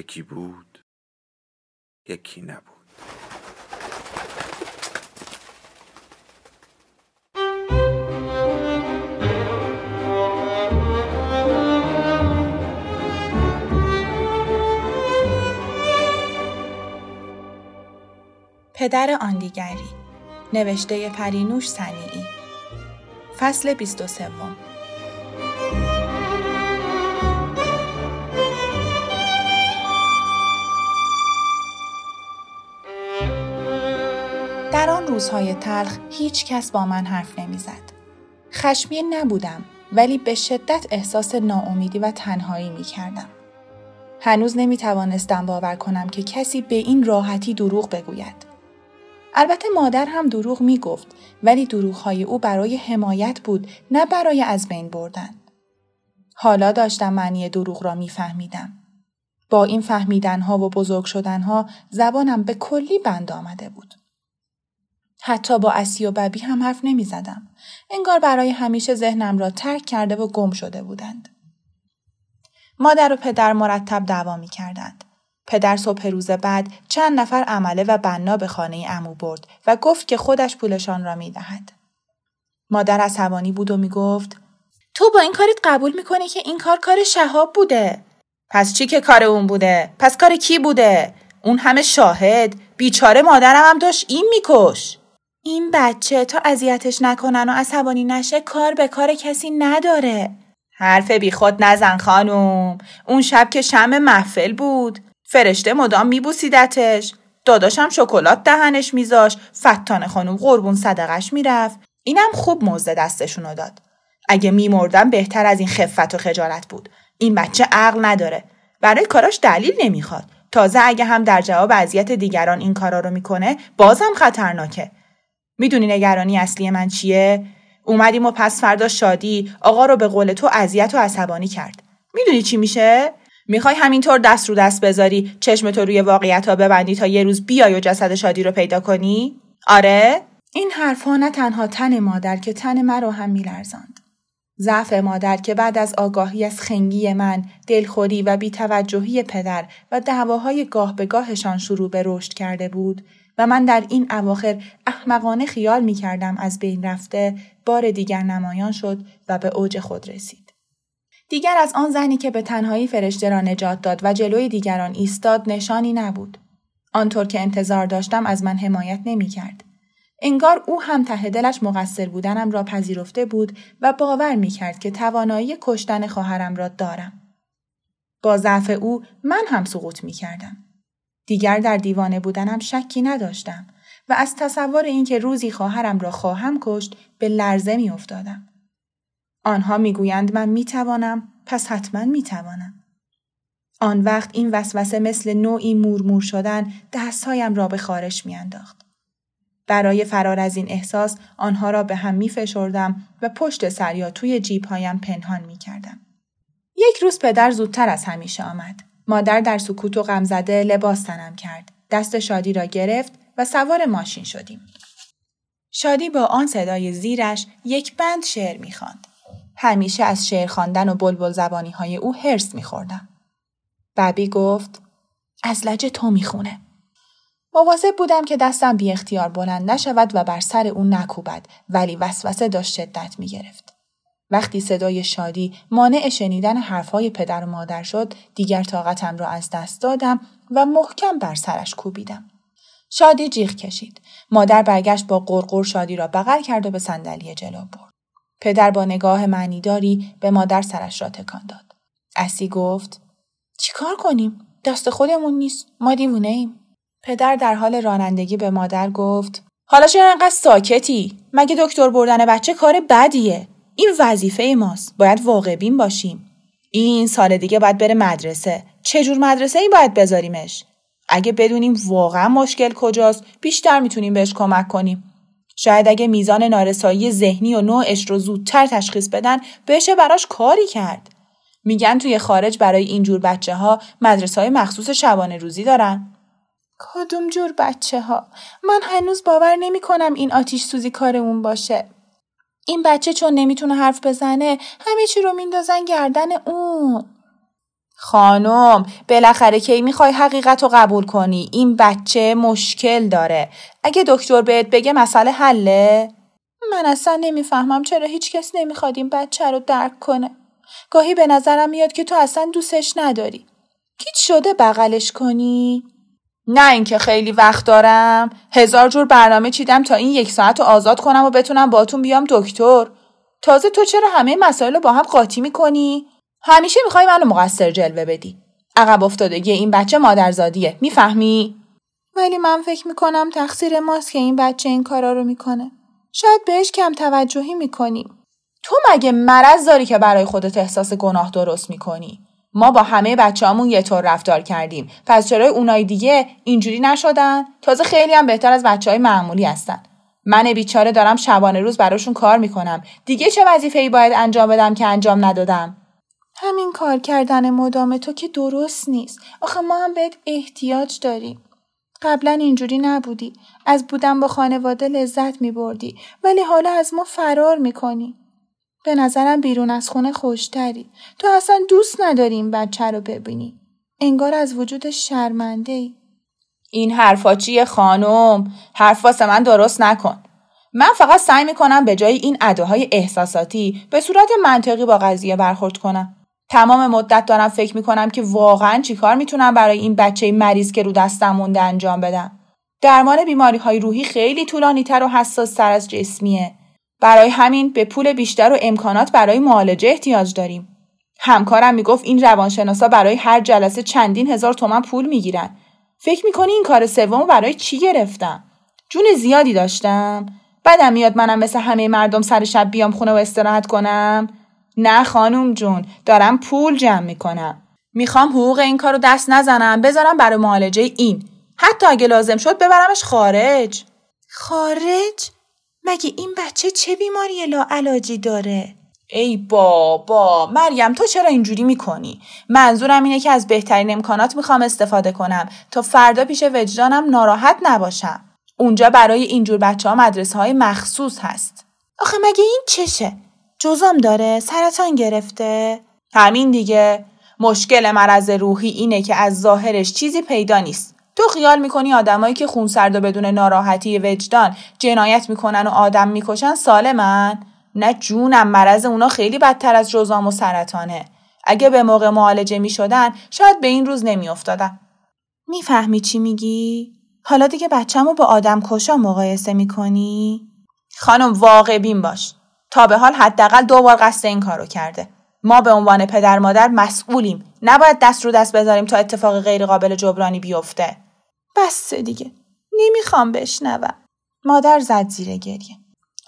یکی بود یکی نبود. پدر آن دیگری نوشته پرینوش سنیعی فصل 23 در آن روزهای تلخ هیچ کس با من حرف نمی‌زد. خشمین نبودم ولی به شدت احساس ناامیدی و تنهایی می کردم. هنوز نمی توانستم باور کنم که کسی به این راحتی دروغ بگوید. البته مادر هم دروغ می گفت ولی دروغهای او برای حمایت بود نه برای از بین بردن. حالا داشتم معنی دروغ را میفهمیدم. با این فهمیدنها و بزرگ شدنها زبانم به کلی بند آمده بود. حتی با اسی و ببی هم حرف نمی زدم. انگار برای همیشه ذهنم را ترک کرده و گم شده بودند. مادر و پدر مرتب دعوا می کردند. پدر صبح روز بعد چند نفر عمله و بنا به خانه امو برد و گفت که خودش پولشان را می دهد. مادر عصبانی بود و می گفت تو با این کارت قبول می‌کنی که این کار کار شهاب بوده. پس چی که کار اون بوده؟ پس کار کی بوده؟ اون همه شاهد بیچاره مادرم هم داشت این میکش. این بچه تا اذیتش نکنن و عصبانی نشه کار به کار کسی نداره. حرف بیخود نزن خانوم. اون شب که شم محفل بود. فرشته مدام میبوسیدتش. داداشم شکلات دهنش میذاش. فتان خانوم قربون صدقش می‌رفت. اینم خوب موزه دستشونو داد. اگه میمردم بهتر از این خفت و خجالت بود. این بچه عقل نداره. برای کاراش دلیل نمی‌خواد. تازه اگه هم در جواب اذیت دیگران این کارا رو می‌کنه بازم خطرناکه. می‌دونی نگرانی اصلی من چیه؟ اومدیم و پس فردا شادی آقا رو به قول تو اذیت و عصبانی کرد. می‌دونی چی میشه؟ می‌خوای همینطور دست رو دست بذاری چشم تو روی واقعیت ها ببندی تا یه روز بیای و جسد شادی رو پیدا کنی؟ آره؟ این حرفها نه تنها تن مادر که تن مرا هم میلرزاند. ضعف مادر که بعد از آگاهی از خنگی من، دلخوری و بیتوجهی پدر و دعواهای گاه به گاهشان شروع به رشد کرده بود، و من در این اواخر احمقانه خیال می کردم از بین رفته بار دیگر نمایان شد و به اوج خود رسید. دیگر از آن زنی که به تنهایی فرشته را نجات داد و جلوی دیگران ایستاد نشانی نبود. آنطور که انتظار داشتم از من حمایت نمی کرد. انگار او هم ته دلش مقصر بودنم را پذیرفته بود و باور می کرد که توانایی کشتن خواهرم را دارم. با ضعف او من هم سقوط می کردم. دیگر در دیوانه بودنم شکی نداشتم و از تصور اینکه روزی خواهرم را خواهم کشت به لرزه می افتادم. آنها می‌گویند من می توانم پس حتما می توانم. آن وقت این وسوسه مثل نوعی مورمور شدن دستهایم را به خارش میانداخت. برای فرار از این احساس آنها را به هم می فشردم و پشت سر یا توی جیبهایم پنهان می کردم. یک روز پدر زودتر از همیشه آمد. مادر در سکوت و غمزده لباس تنم کرد. دست شادی را گرفت و سوار ماشین شدیم. شادی با آن صدای زیرش یک بند شعر می‌خواند. همیشه از شعر خواندن و بلبل زبانی های او هرس میخوردم. ببی گفت از لج تو می‌خونه. مواظب بودم که دستم بی اختیار بلند نشود و بر سر او نکوبد ولی وسوسه داشت شدت می گرفت. وقتی صدای شادی مانع شنیدن حرفهای پدر و مادر شد دیگر طاقتم را از دست دادم و محکم بر سرش کوبیدم. شادی جیغ کشید. مادر برگشت با قرقر شادی را بغل کرد و به صندلی جلو برد. پدر با نگاه معنیداری به مادر سرش را تکان داد. اسی گفت چیکار کنیم؟ دست خودمون نیست. ما دیوونه ایم. پدر در حال رانندگی به مادر گفت حالا چرا انقدر ساکتی؟ مگه دکتر بردن بچه کار بدیه؟ این وظیفه ماست. باید واقع بین باشیم. این سال دیگه باید بره مدرسه. چجور مدرسه ای باید بذاریمش؟ اگه بدونیم واقعا مشکل کجاست بیشتر می‌تونیم بهش کمک کنیم. شاید اگه میزان نارسایی ذهنی و نوعش رو زودتر تشخیص بدن بشه براش کاری کرد. میگن توی خارج برای اینجور بچه ها مدرسه های مخصوص شبانه روزی دارن. کدوم جور بچه ها؟ من هنوز باور نمی کنم این آتیش سوزی کارمون باشه. این بچه چون نمی‌تونه حرف بزنه همه چی رو میندازن گردن اون. خانم بالاخره کی می‌خوای حقیقت رو قبول کنی؟ این بچه مشکل داره. اگه دکتر بهت بگه مسئله حله؟ من اصلا نمی‌فهمم چرا هیچ کس نمی‌خواد این بچه رو درک کنه. گاهی به نظرم میاد که تو اصلا دوستش نداری. هیچ شده بغلش کنی؟ نه اینکه خیلی وقت دارم. هزار جور برنامه چیدم تا این یک ساعت رو آزاد کنم و بتونم باتون بیام دکتر. تازه تو چرا همه مسائل رو با هم قاطی می‌کنی؟ همیشه می‌خوای منو مقصر جلوه بدی. عقب افتادگی این بچه مادرزادیه. می‌فهمی؟ ولی من فکر می‌کنم تقصیر ماست که این بچه این کارا رو می‌کنه. شاید بهش کم توجهی می‌کنیم. تو مگه مرض داری که برای خودت احساس گناه درست می‌کنی؟ ما با همه بچه‌هامون یه طور رفتار کردیم. پس چرا اونای دیگه اینجوری نشدن؟ تازه خیلی هم بهتر از بچه های معمولی هستن. من بیچاره دارم شبانه روز براشون کار می‌کنم. دیگه چه وظیفه‌ای باید انجام بدم که انجام ندادم؟ همین کار کردن مدام تو که درست نیست. آخه ما هم بهت احتیاج داریم. قبلا اینجوری نبودی. از بودن با خانواده لذت میبردی. ولی حالا از ما فرار می‌کنی. به نظرم بیرون از خونه خوشتری. تو اصلا دوست نداری این بچه رو ببینی. انگار از وجود شرمنده ای. این حرفا چیه خانم؟ حرف واسه من درست نکن. من فقط سعی می‌کنم به جای این اداهای احساساتی به صورت منطقی با قضیه برخورد کنم. تمام مدت دارم فکر می‌کنم که واقعا چیکار می‌تونم برای این بچه مریض که رو دستم مونده انجام بدم. درمان بیماری های روحی خیلی طولانی تر و حساس تر از جسمیه. برای همین به پول بیشتر و امکانات برای معالجه احتیاج داریم. همکارم می‌گفت این روانشناسا برای هر جلسه چندین هزار تومن پول می‌گیرن. فکر می‌کنی این کار سوم برای چی گرفتم؟ جون زیادی داشتم. بعدم میاد منم مثل همه مردم سر شب بیام خونه و استراحت کنم. نه خانم جون دارم پول جمع می‌کنم. می‌خوام حقوق این کارو دست نزنم بذارم برای معالجه این. حتی اگه لازم شد ببرمش خارج. خارج؟ مگه این بچه چه بیماری لاعلاجی داره؟ ای بابا مریم تو چرا اینجوری می‌کنی؟ منظورم اینه که از بهترین امکانات می‌خوام استفاده کنم تا فردا پیش وجدانم ناراحت نباشم. اونجا برای اینجور بچه ها مدرسه های مخصوص هست. آخه مگه این چشه؟ جزام داره؟ سرطان گرفته؟ همین دیگه. مشکل مرض روحی اینه که از ظاهرش چیزی پیدا نیست. تو خیال می‌کنی آدمایی که خونسرد و بدون ناراحتی وجدان جنایت می‌کنن و آدم می‌کشن سالمن؟ نه جونم مرض اونا خیلی بدتر از جزام و سرطانه. اگه به موقع معالجه می‌شدن شاید به این روز نمیافتادن. می‌فهمی چی میگی؟ حالا دیگه بچه‌مو با آدم کشا مقایسه می‌کنی؟ خانم واقع بین باش. تا به حال حداقل دو بار قصد این کارو کرده. ما به عنوان پدر مادر مسئولیم. نباید دست رو دست بذاریم تا اتفاق غیرقابل جبرانی بیفته. بس دیگه. نمی‌خوام بشنوم. مادر زد زیر گریه.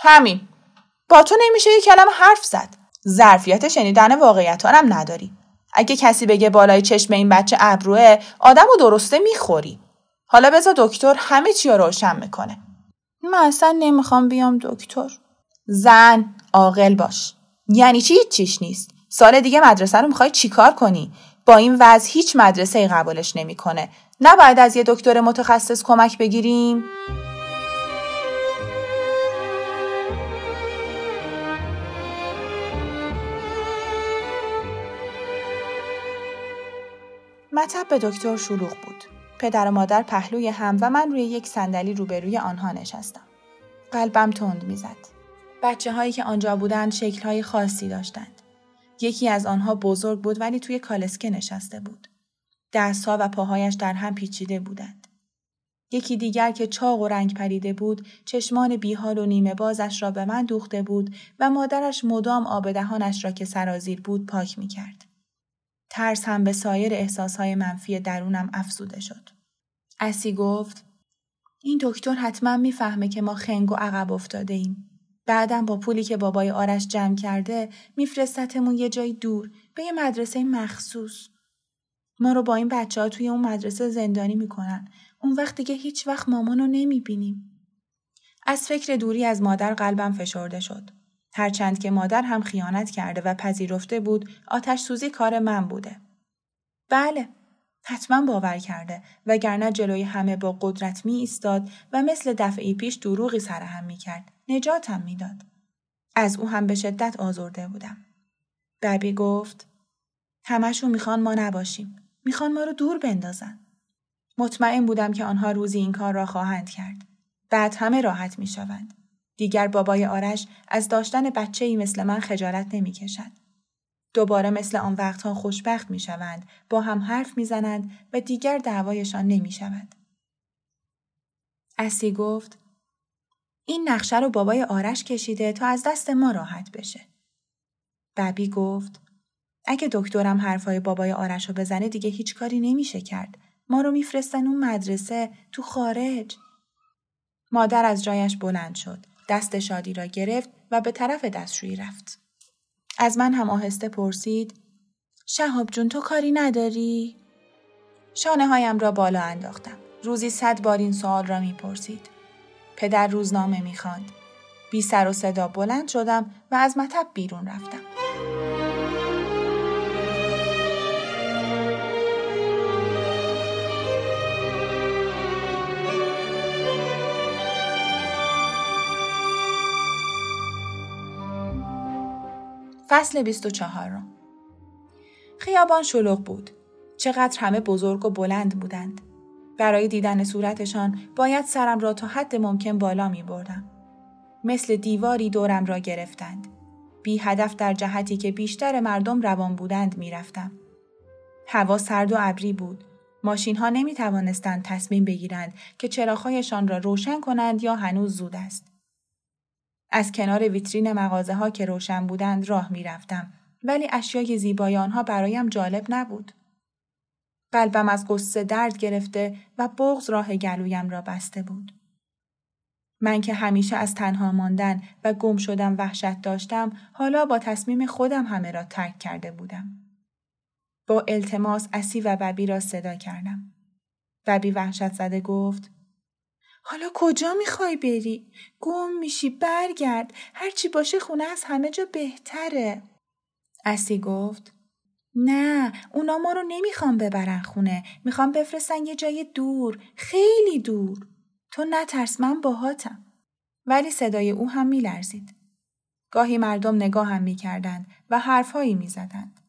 همین. با تو نمیشه یه کلم حرف زد. ظرفیت شنیدن واقعیت هم نداری. اگه کسی بگه بالای چشم این بچه ابروه آدم و درسته می‌خوری. حالا بذار دکتر همه چی رو روشن می‌کنه. من اصلا نمی‌خوام بیام دکتر. زن عاقل باش. یعنی چی؟ چیش نیست. سال دیگه مدرسه رو می‌خوای چیکار کنی؟ با این وضع هیچ مدرسه ای قبولش نمی‌کنه. نباید از یه دکتر متخصص کمک بگیریم مطب به دکتر شلوغ بود. پدر و مادر پهلوی هم و من روی یک صندلی روبروی آنها نشستم. قلبم تند می‌زد. بچه هایی که آنجا بودند شکل های خاصی داشتند. یکی از آنها بزرگ بود ولی توی کالسکه نشسته بود. دستها و پاهایش در هم پیچیده بودند. یکی دیگر که چاق و رنگ پریده بود چشمان بیحال و نیمه بازش را به من دوخته بود و مادرش مدام آب دهانش را که سرازیر بود پاک می کرد. ترس هم به سایر احساسهای منفی درونم افزوده شد. اسی گفت این دکتر حتما می‌فهمه که ما خنگ و عقب افتاده ایم. بعدم با پولی که بابای آرش جمع کرده میفرستتمون یه جای دور به یه مدرسه مخصوص. ما رو با این بچه ها توی اون مدرسه زندانی می‌کنن. اون وقت دیگه هیچ وقت مامان رو نمی‌بینیم. از فکر دوری از مادر قلبم فشرده شد. هرچند که مادر هم خیانت کرده و پذیرفته بود آتش سوزی کار من بوده. بله، حتما باور کرده وگرنه جلوی همه با قدرت می ایستاد و مثل دفعی پیش دروغی سرهم می کرد. نجاتم می‌داد. از او هم به شدت آزرده بودم. ببی گفت همشون می‌خوان ما نباشیم. می‌خوان ما رو دور بندازن. مطمئن بودم که آنها روزی این کار را خواهند کرد. بعد همه راحت می‌شوند. دیگر بابای آرش از داشتن بچه ای مثل من خجالت نمی کشد. دوباره مثل آن وقتها خوشبخت می شوند، با هم حرف می زنند و دیگر دعوایشان نمی شود. اسی گفت این نقشه رو بابای آرش کشیده تا از دست ما راحت بشه. ببی گفت اگه دکترم حرفای بابای آرش رو بزنه دیگه هیچ کاری نمیشه کرد. ما رو میفرستن اون مدرسه تو خارج. مادر از جایش بلند شد. دست شادی را گرفت و به طرف دستشویی رفت. از من هم آهسته پرسید شهاب جون تو کاری نداری؟ شانه هایم را بالا انداختم. روزی صد بار این سوال را می‌پرسید. پدر روزنامه می‌خواند. بی سر و صدا بلند شدم و از مطب بیرون رفتم. فصل 24 خیابان شلوغ بود. چقدر همه بزرگ و بلند بودند. برای دیدن صورتشان باید سرم را تا حد ممکن بالا می بردم. مثل دیواری دورم را گرفتند. بی هدف در جهتی که بیشتر مردم روان بودند می رفتم. هوا سرد و ابری بود. ماشین ها نمی توانستند تصمیم بگیرند که چراغهایشان را روشن کنند یا هنوز زود است. از کنار ویترین مغازه ها که روشن بودند راه می رفتم. ولی اشیای زیبای آنها برایم جالب نبود. قلبم از قصه درد گرفته و بغز راه گلویم را بسته بود. من که همیشه از تنها ماندن و گم شدم وحشت داشتم حالا با تصمیم خودم همه را ترک کرده بودم. با التماس اسی و ببی را صدا کردم. ببی وحشت زده گفت حالا کجا می‌خوای بری؟ گم میشی برگرد. هرچی باشه خونه از همه جا بهتره. اسی گفت نه اونا ما رو نمی‌خوام ببرن خونه می‌خوام بفرستن یه جای دور خیلی دور تو نترس من باهاتم ولی صدای او هم میلرزید گاهی مردم نگاه هم می‌کردند و حرفهایی می‌زدند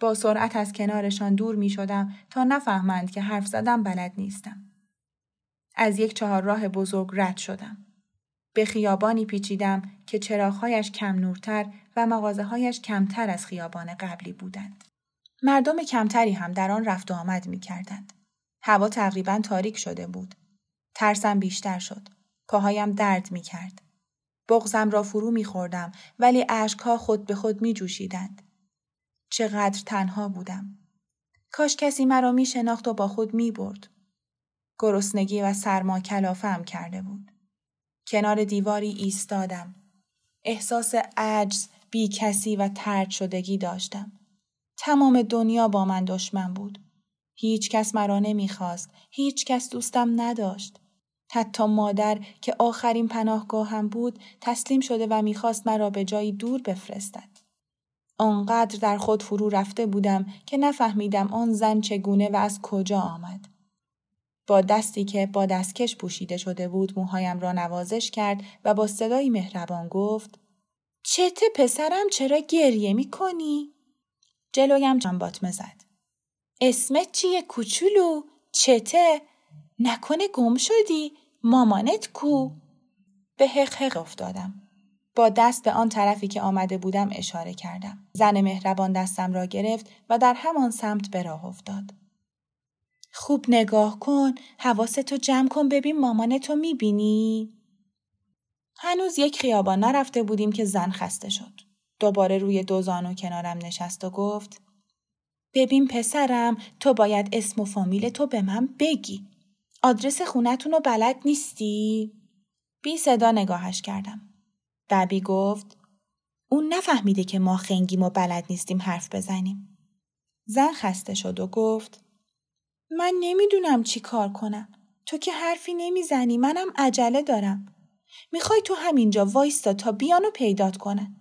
با سرعت از کنارشان دور می شدم تا نفهمند که حرف زدم بلد نیستم. از یک چهار راه بزرگ رد شدم. به خیابانی پیچیدم که چراغهایش کم نورتر و مغازههایش کمتر از خیابان قبلی بودند. مردم کمتری هم در آن رفت و آمد می کردند. هوا تقریبا تاریک شده بود. ترسم بیشتر شد. پاهایم درد می کرد. بغزم را فرو می خوردم ولی عشقها خود به خود می جوشیدند. چقدر تنها بودم. کاش کسی مرا می شناخت و با خود می برد. گرسنگی و سرما کلافم کرده بود. کنار دیواری ایستادم. احساس عجز، بیکسی و ترد شدگی داشتم. تمام دنیا با من دشمن بود. هیچ کس مرا نمی‌خواست. هیچ کس دوستم نداشت. حتی مادر که آخرین پناهگاهم بود تسلیم شده و می‌خواست مرا به جایی دور بفرستد. آنقدر در خود فرو رفته بودم که نفهمیدم آن زن چگونه و از کجا آمد. با دستی که با دستکش پوشیده شده بود موهایم را نوازش کرد و با صدایی مهربان گفت چته پسرم چرا گریه می کنی؟ جلویم جنباتمه زد. اسمت چیه کوچولو؟ چته؟ نکنه گم شدی؟ مامانت کو؟ به حق افتادم. با دست به آن طرفی که آمده بودم اشاره کردم. زن مهربان دستم را گرفت و در همان سمت به راه افتاد. خوب نگاه کن حواستو جمع کن ببین مامانتو می‌بینی؟ هنوز یک خیابان نرفته بودیم که زن خسته شد. دوباره روی دو زانو کنارم نشست و گفت ببین پسرم تو باید اسم و فامیل تو به من بگی. آدرس خونتون رو بلد نیستی؟ بی صدا نگاهش کردم. دبی گفت اون نفهمیده که ما خنگیم و بلد نیستیم حرف بزنیم. زن خسته شد و گفت من نمی‌دونم چی کار کنم. تو که حرفی نمی‌زنی منم عجله دارم. می‌خوای تو همینجا وایستا تا بیانو پیدات کنه.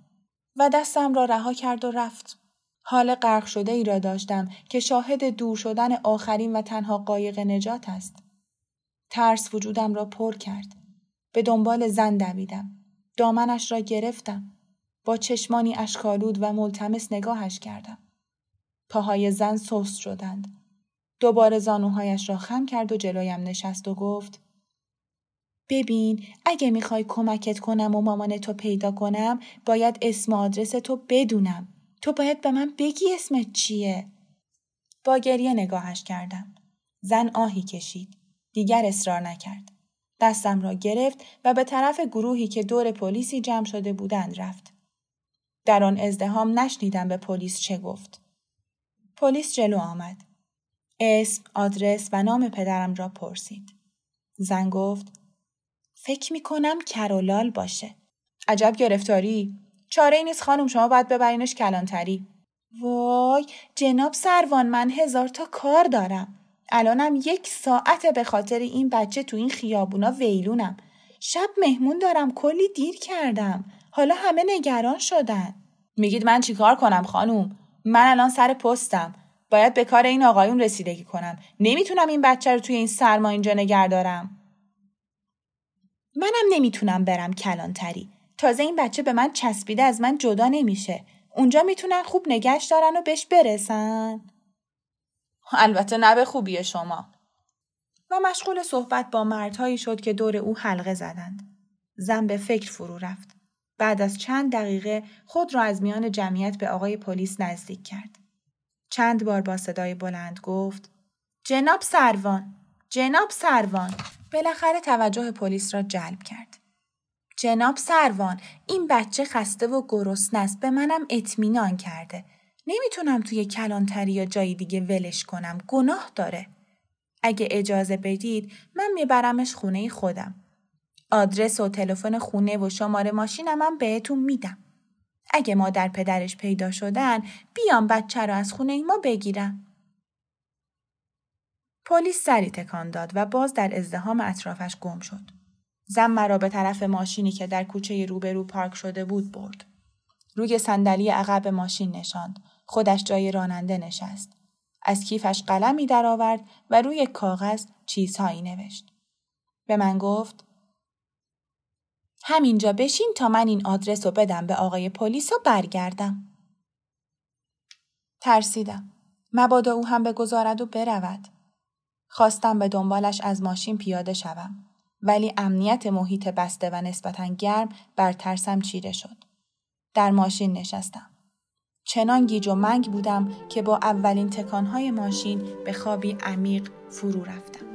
و دستم را رها کرد و رفت. حال غرق شده ای را داشتم که شاهد دور شدن آخرین و تنها قایق نجات است. ترس وجودم را پر کرد. به دنبال زن دویدم. دامنش را گرفتم. با چشمانی اشکالود و ملتمس نگاهش کردم. پاهای زن سست شدند. دوباره زانوهایش را خم کرد و جلویم نشست و گفت ببین اگه می‌خوای کمکت کنم و مامان تو پیدا کنم باید اسم آدرس تو بدونم. تو باید به من بگی اسمت چیه؟ با گریه نگاهش کردم. زن آهی کشید. دیگر اصرار نکرد. دستم را گرفت و به طرف گروهی که دور پلیسی جمع شده بودند رفت. در آن ازدهام نشنیدم به پلیس چه گفت. پلیس جلو آمد. اسم، آدرس و نام پدرم را پرسید. زن گفت فکر می کنم کرولال باشه. عجب گرفتاری. چاره ای نیست خانم شما باید ببرینش کلانتری. وای جناب سروان من هزار تا کار دارم. الانم یک ساعت به خاطر این بچه تو این خیابونا ویلونم. شب مهمون دارم کلی دیر کردم. حالا همه نگران شدن. میگید من چیکار کنم خانوم؟ من الان سر پستم. باید به کار این آقایون رسیدگی کنم. نمی‌تونم این بچه رو توی این سرما اینجا نگه دارم. منم نمی‌تونم برم کلانتری. تازه این بچه به من چسبیده از من جدا نمیشه. اونجا می‌تونن خوب نگهش دارن و بهش برسن. البته نه به خوبی شما. و مشغول صحبت با مردهایی شد که دور او حلقه زدند. زن به فکر فرو رفت. بعد از چند دقیقه خود را از میان جمعیت به آقای پلیس نزدیک کرد. چند بار با صدای بلند گفت جناب سروان جناب سروان. بالاخره توجه پلیس را جلب کرد. جناب سروان این بچه خسته و گرسنه است به منم اطمینان کرده. نمی‌تونم توی کلانتری یا جایی دیگه ولش کنم گناه داره. اگه اجازه بدید من میبرمش خونه خودم. آدرس و تلفن خونه و شماره ماشینم هم بهتون میدم. اگه مادر پدرش پیدا شدن بیام بچه رو از خونه ما بگیرم پلیس سری تکان داد و باز در ازدهام اطرافش گم شد زن مرا به طرف ماشینی که در کوچه روبرو پارک شده بود برد. روی صندلی عقب ماشین نشاند. خودش جای راننده نشست. از کیفش قلمی درآورد و روی کاغذ چیزهایی نوشت. به من گفت همینجا بشین تا من این آدرس رو بدم به آقای پلیس و برگردم. ترسیدم. مبادا او هم بگذارد و برود. خواستم به دنبالش از ماشین پیاده شوم. ولی امنیت محیط بسته و نسبتا گرم بر ترسم چیره شد. در ماشین نشستم. چنان گیج و منگ بودم که با اولین تکانهای ماشین به خوابی عمیق فرو رفتم.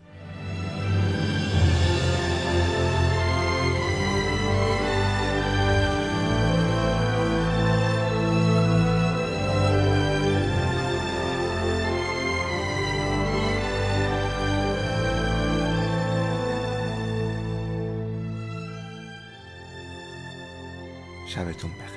ton père.